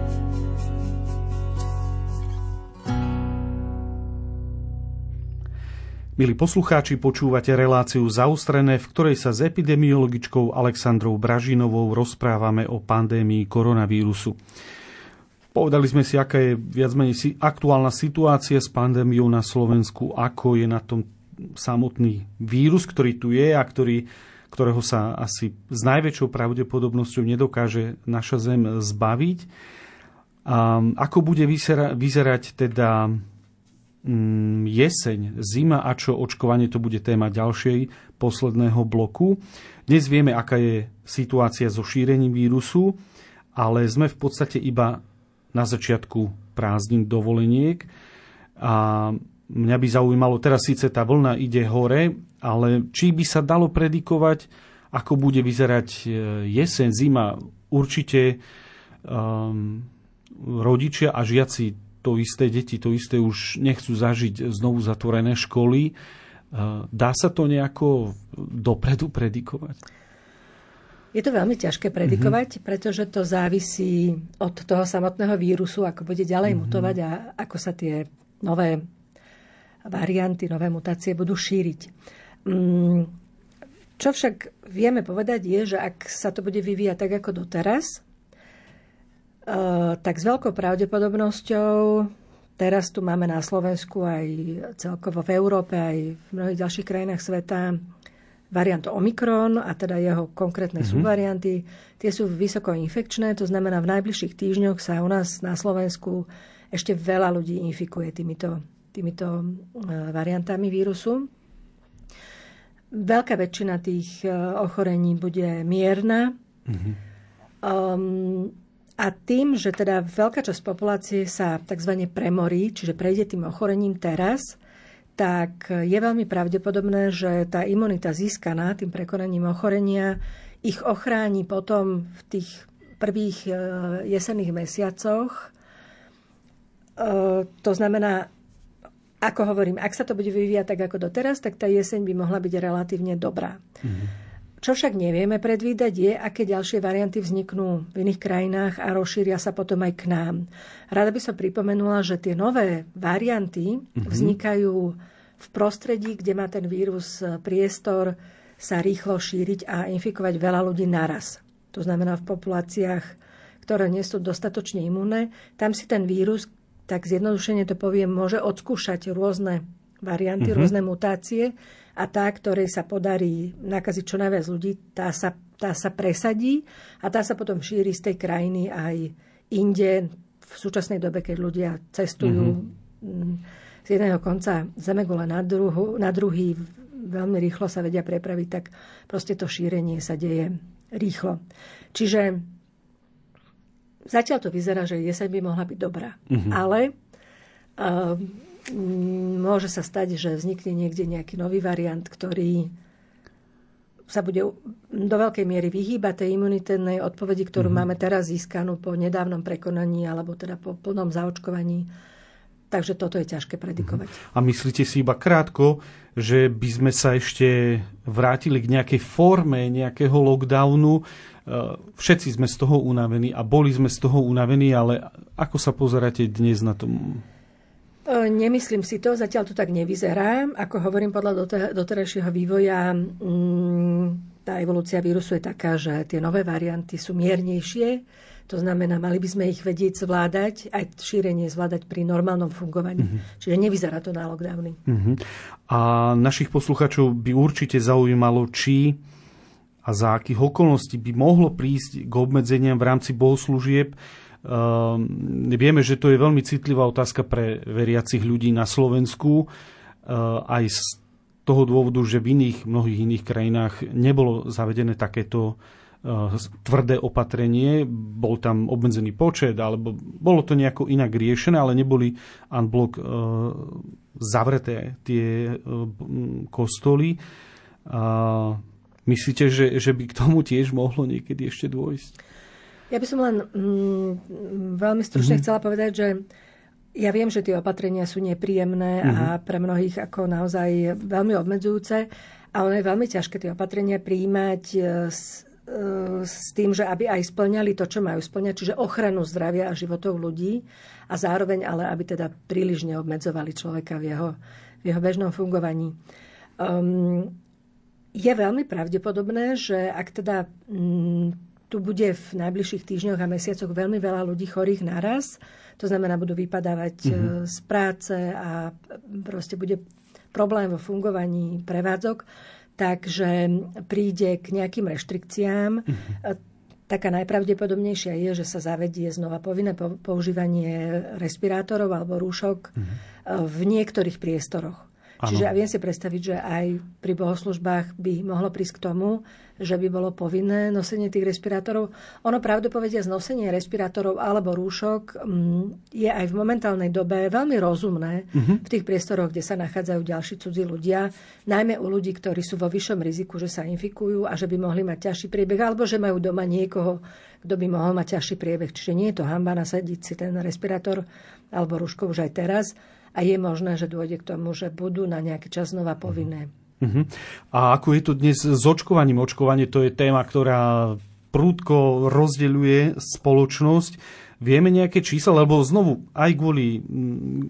Milí poslucháči, počúvate reláciu zaustrené, v ktorej sa s epidemiologičkou Alexandrou Bražinovou rozprávame o pandémii koronavírusu. Povedali sme si, aká je viac menej aktuálna situácia s pandémiou na Slovensku, ako je na tom samotný vírus, ktorý tu je a ktorý, ktorého sa asi s najväčšou pravdepodobnosťou nedokáže naša Zem zbaviť. A ako bude vyzerať, teda jeseň, zima a čo očkovanie, to bude téma ďalšej posledného bloku. Dnes vieme, aká je situácia so šírením vírusu, ale sme v podstate iba na začiatku prázdnin dovoleniek a mňa by zaujímalo, teraz síce tá vlna ide hore, ale či by sa dalo predikovať, ako bude vyzerať e, jeseň, zima. Určite um, rodičia a žiaci to isté, deti to isté už nechcú zažiť znovu zatvorené školy. E, dá sa to nejako dopredu predikovať? Je to veľmi ťažké predikovať, mm-hmm. pretože to závisí od toho samotného vírusu, ako bude ďalej mm-hmm. mutovať a ako sa tie nové varianty, nové mutácie budú šíriť. Mm, čo však vieme povedať je, že ak sa to bude vyvíjať tak ako doteraz, tak s veľkou pravdepodobnosťou teraz tu máme na Slovensku aj celkovo v Európe, aj v mnohých ďalších krajinách sveta variant Omikron a teda jeho konkrétne mm-hmm. subvarianty. Tie sú vysoko infekčné, to znamená v najbližších týždňoch sa u nás na Slovensku ešte veľa ľudí infikuje týmito, týmito eh, variantami vírusu. Veľká väčšina tých eh, ochorení bude mierna. Mm-hmm. Um, a tým, že teda veľká časť populácie sa tzv. premorí, čiže prejde tým ochorením teraz, tak je veľmi pravdepodobné, že tá imunita získaná tým prekonaním ochorenia ich ochráni potom v tých prvých e, jesenných mesiacoch. E, to znamená, ako hovorím, ak sa to bude vyvíjať tak ako doteraz, tak tá jeseň by mohla byť relatívne dobrá. Mm-hmm. Čo však nevieme predvídať je, aké ďalšie varianty vzniknú v iných krajinách a rozšíria sa potom aj k nám. Rada by som pripomenula, že tie nové varianty mm-hmm. vznikajú v prostredí, kde má ten vírus e, priestor sa rýchlo šíriť a infikovať veľa ľudí naraz. To znamená v populáciách, ktoré nie sú dostatočne imunné. Tam si ten vírus, tak zjednodušene to poviem, môže odskúšať rôzne varianty, mm-hmm. rôzne mutácie a tá, ktorej sa podarí nakaziť čo najviac ľudí, tá sa, tá sa presadí a tá sa potom šíri z tej krajiny aj inde v súčasnej dobe, keď ľudia cestujú mm-hmm. z jedného konca Zemegule na, druhu, na druhý, veľmi rýchlo sa vedia prepraviť, tak proste to šírenie sa deje rýchlo. Čiže zatiaľ to vyzerá, že jeseň by mohla byť dobrá. Mm-hmm. Ale uh, môže sa stať, že vznikne niekde nejaký nový variant, ktorý sa bude do veľkej miery vyhýbať tej imunitnej odpovedi, ktorú mm-hmm. máme teraz získanú po nedávnom prekonaní alebo teda po plnom zaočkovaní. Takže toto je ťažké predikovať. A myslíte si iba krátko, že by sme sa ešte vrátili k nejakej forme nejakého lockdownu? E, všetci sme z toho unavení a boli sme z toho unavení, ale ako sa pozeráte dnes na tom nemyslím si to, zatiaľ to tak nevyzerá. Ako hovorím podľa doterajšieho vývoja, mm, tá evolúcia vírusu je taká, že tie nové varianty sú miernejšie, to znamená, mali by sme ich vedieť zvládať, aj šírenie zvládať pri normálnom fungovaní. Mm-hmm. Čiže nevyzerá to na lockdowny. Mm-hmm. A našich posluchačov by určite zaujímalo, či a za akých okolností by mohlo prísť k obmedzeniam v rámci bohoslúžieb. Uh, vieme, že to je veľmi citlivá otázka pre veriacich ľudí na Slovensku, uh, aj z toho dôvodu, že v iných, mnohých iných krajinách nebolo zavedené takéto Eh, tvrdé opatrenie, bol tam obmedzený počet, alebo bolo to nejako inak riešené, ale neboli unblock uh, zavreté tie kostoly. Myslíte, že, že by k tomu tiež mohlo niekedy ešte dôjsť? Ja by som len mm, veľmi stručne mm-hmm. chcela povedať, že ja viem, že tie opatrenia sú nepríjemné mm-hmm. a mhm. pre mnohých ako naozaj veľmi obmedzujúce a ono je veľmi ťažké tie opatrenia prijímať s E, s tým, že aby aj splňali to, čo majú splňať, čiže ochranu zdravia a životov ľudí a zároveň ale, aby teda príliš neobmedzovali človeka v jeho, v jeho bežnom fungovaní. Um, je veľmi pravdepodobné, že ak teda um, tu bude v najbližších týždňoch a mesiacoch veľmi veľa ľudí chorých naraz, to znamená, budú vypadávať mm-hmm. z práce a proste bude problém vo fungovaní prevádzok, takže príde k nejakým reštrikciám. Mm-hmm. Taká najpravdepodobnejšia je, že sa zavedie znova povinné používanie respirátorov alebo rúšok mm-hmm. v niektorých priestoroch. Ano. Čiže ja viem si predstaviť, že aj pri bohoslužbách by mohlo prísť k tomu, že by bolo povinné nosenie tých respirátorov. Ono pravdopovedia znosenie respirátorov alebo rúšok mm, je aj v momentálnej dobe veľmi rozumné uh-huh. v tých priestoroch, kde sa nachádzajú ďalší cudzí ľudia, najmä u ľudí, ktorí sú vo vyššom riziku, že sa infikujú a že by mohli mať ťažší priebeh, alebo že majú doma niekoho, kto by mohol mať ťažší priebeh. Čiže nie je to hamba nasadiť si ten respirátor alebo rúško už aj teraz a je možné, že dôjde k tomu, že budú na nejaký čas znova povinné. Uh-huh. A ako je to dnes s očkovaním? Očkovanie to je téma, ktorá prúdko rozdeľuje spoločnosť. Vieme nejaké čísla, lebo znovu aj kvôli mm,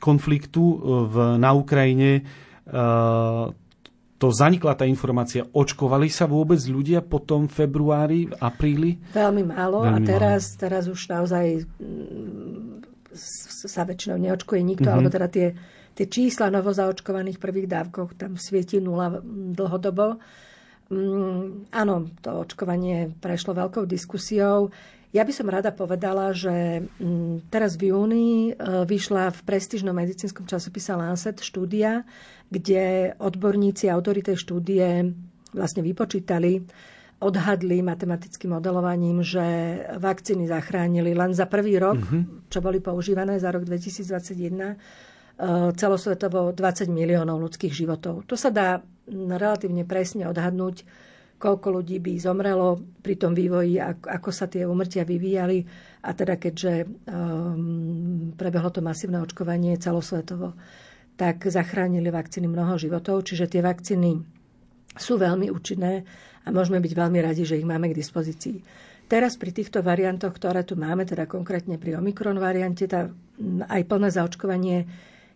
konfliktu e, v, na Ukrajine uh, to zanikla tá informácia. Očkovali sa vôbec ľudia po tom februári, apríli? Veľmi málo Veľmi a teraz, málo. teraz už naozaj sa väčšinou neočkuje nikto, mm-hmm. alebo teda tie, tie čísla novozaočkovaných prvých dávkoch tam svieti nula dlhodobo. Mm, áno, to očkovanie prešlo veľkou diskusiou. Ja by som rada povedala, že mm, teraz v júni e, vyšla v prestížnom medicínskom časopise Lancet štúdia, kde odborníci autority štúdie vlastne vypočítali, odhadli matematickým modelovaním, že vakcíny zachránili len za prvý rok, mm-hmm. čo boli používané za rok 2021, e, celosvetovo 20 miliónov ľudských životov. To sa dá relatívne presne odhadnúť, koľko ľudí by zomrelo pri tom vývoji, ako sa tie umrtia vyvíjali. A teda keďže um, prebehlo to masívne očkovanie celosvetovo, tak zachránili vakcíny mnoho životov. Čiže tie vakcíny sú veľmi účinné a môžeme byť veľmi radi, že ich máme k dispozícii. Teraz pri týchto variantoch, ktoré tu máme, teda konkrétne pri Omikron variante, tá, aj plné zaočkovanie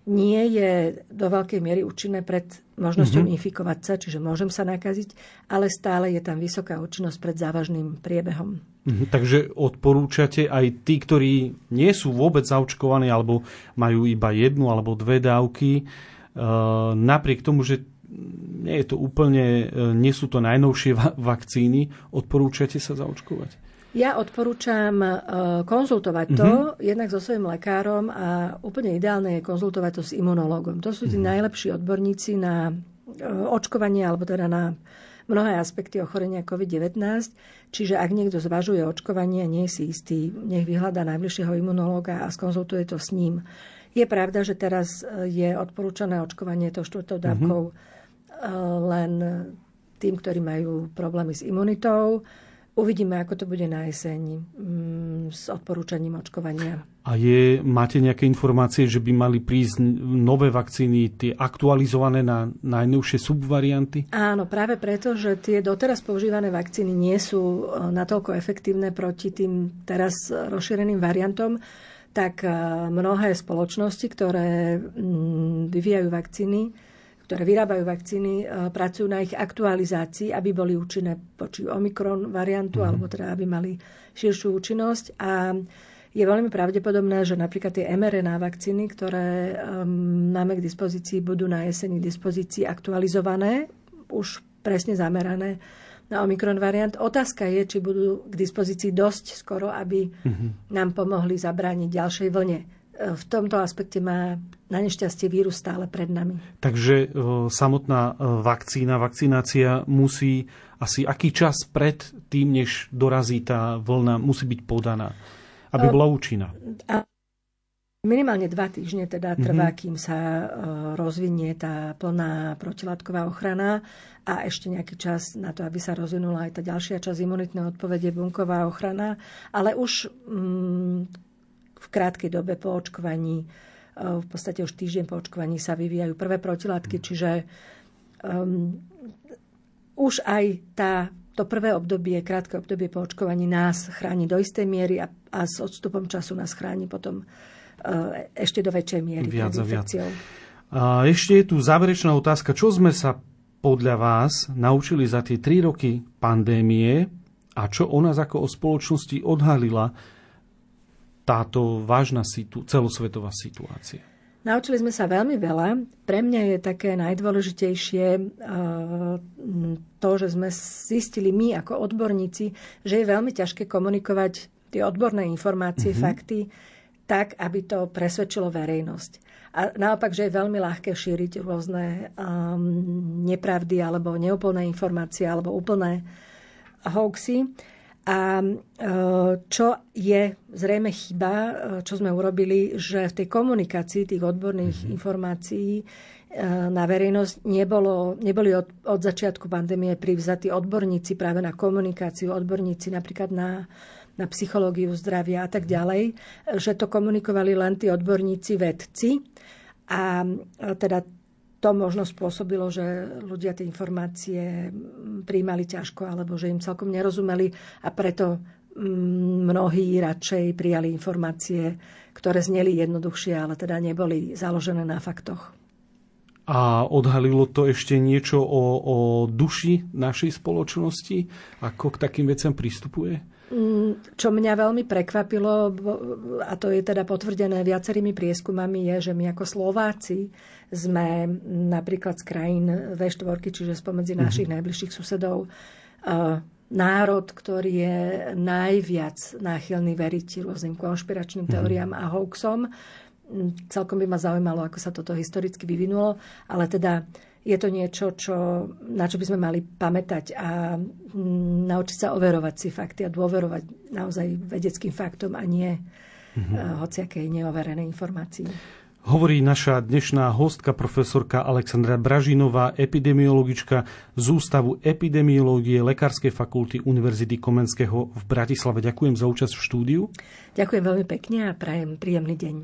nie je do veľkej miery účinné pred možnosťou mm-hmm. infikovať sa, čiže môžem sa nakaziť, ale stále je tam vysoká účinnosť pred závažným priebehom. Mm-hmm, takže odporúčate aj tí, ktorí nie sú vôbec zaočkovaní alebo majú iba jednu alebo dve dávky, uh, napriek tomu, že nie je to úplne, e, nie sú to najnovšie vakcíny. Odporúčate sa zaočkovať? Ja odporúčam e, konzultovať to uh-huh. jednak so svojím lekárom a úplne ideálne je konzultovať to s imunológom. To sú tí uh-huh. najlepší odborníci na e, očkovanie alebo teda na mnohé aspekty ochorenia COVID-19. Čiže ak niekto zvažuje očkovanie a nie je si istý, nech vyhľadá najbližšieho imunológa a skonzultuje to s ním. Je pravda, že teraz je odporúčané očkovanie to štvrtou dávkou uh-huh len tým, ktorí majú problémy s imunitou. Uvidíme, ako to bude na jeseň mm, s odporúčaním očkovania. A je, máte nejaké informácie, že by mali prísť nové vakcíny, tie aktualizované na najnovšie subvarianty? Áno, práve preto, že tie doteraz používané vakcíny nie sú e, natoľko efektívne proti tým teraz rozšíreným variantom, tak e, mnohé spoločnosti, ktoré mm, vyvíjajú vakcíny, ktoré vyrábajú vakcíny, pracujú na ich aktualizácii, aby boli účinné voči Omikron variantu, mm. alebo teda aby mali širšiu účinnosť. A je veľmi pravdepodobné, že napríklad tie mRNA vakcíny, ktoré um, máme k dispozícii, budú na jeseni dispozícii aktualizované, už presne zamerané na Omikron variant. Otázka je, či budú k dispozícii dosť skoro, aby mm-hmm. nám pomohli zabrániť ďalšej vlne. E, v tomto aspekte má na nešťastie vírus stále pred nami. Takže e, samotná e, vakcína, vakcinácia musí asi aký čas pred tým, než dorazí tá vlna, musí byť podaná? aby bola účinná. A minimálne dva týždne teda trvá, mm-hmm. kým sa e, rozvinie tá plná protilátková ochrana a ešte nejaký čas na to, aby sa rozvinula aj tá ďalšia časť imunitnej odpovede, bunková ochrana. Ale už mm, v krátkej dobe po očkovaní, e, v podstate už týždeň po očkovaní sa vyvíjajú prvé protilátky, čiže um, už aj tá to prvé obdobie, krátke obdobie po očkovaní nás chráni do istej miery a, a s odstupom času nás chráni potom uh, ešte do väčšej miery viac a viac. A ešte je tu záverečná otázka. Čo sme sa podľa vás naučili za tie tri roky pandémie a čo o nás ako o spoločnosti odhalila táto vážna situ, celosvetová situácia? Naučili sme sa veľmi veľa. Pre mňa je také najdôležitejšie eh, to, že sme zistili my ako odborníci, že je veľmi ťažké komunikovať tie odborné informácie, mm-hmm. fakty, tak, aby to presvedčilo verejnosť. A naopak, že je veľmi ľahké šíriť rôzne um, nepravdy alebo neúplné informácie alebo úplné hoaxy. A e, čo je zrejme chyba, e, čo sme urobili, že v tej komunikácii tých odborných mm-hmm. informácií e, na verejnosť nebolo, neboli od, od začiatku pandémie privzatí odborníci práve na komunikáciu, odborníci napríklad na, na psychológiu zdravia a tak ďalej, že to komunikovali len tí odborníci vedci. A teda to možno spôsobilo, že ľudia tie informácie príjmali ťažko alebo že im celkom nerozumeli a preto mm, mnohí radšej prijali informácie, ktoré zneli jednoduchšie, ale teda neboli založené na faktoch. A odhalilo to ešte niečo o, o duši našej spoločnosti? Ako k takým veciam pristupuje? Mm, čo mňa veľmi prekvapilo, a to je teda potvrdené viacerými prieskumami, je, že my ako Slováci sme napríklad z krajín V4, čiže spomedzi mm-hmm. našich najbližších susedov, národ, ktorý je najviac náchylný veriť rôznym konšpiračným mm-hmm. teóriám a hoaxom. Mm, celkom by ma zaujímalo, ako sa toto historicky vyvinulo, ale teda je to niečo, čo, na čo by sme mali pamätať a mm, naučiť sa overovať si fakty a dôverovať naozaj vedeckým faktom a nie mm-hmm. hociakej neoverenej informácii. Hovorí naša dnešná hostka, profesorka Alexandra Bražinová, epidemiologička z Ústavu epidemiológie Lekárskej fakulty Univerzity Komenského v Bratislave. Ďakujem za účasť v štúdiu. Ďakujem veľmi pekne a prajem príjemný deň.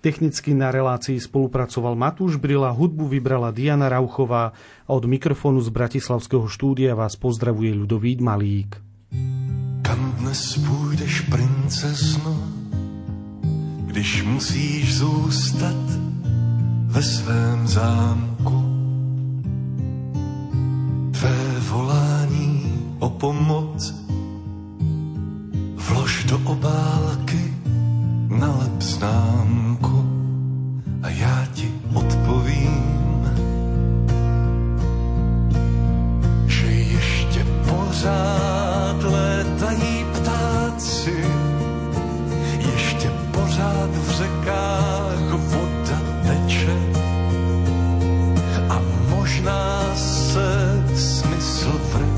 Technicky na relácii spolupracoval Matúš Brila, hudbu vybrala Diana Rauchová a od mikrofónu z Bratislavského štúdia vás pozdravuje Ľudovít Malík. Kam dnes půjdeš, princezno? Když musíš zůstat ve svém zámku. Tvé volání o pomoc vlož do obálky, nalep známku a já ti odpovím, že ještě pořád pořád v řekách voda teče a možná se smysl vrátí.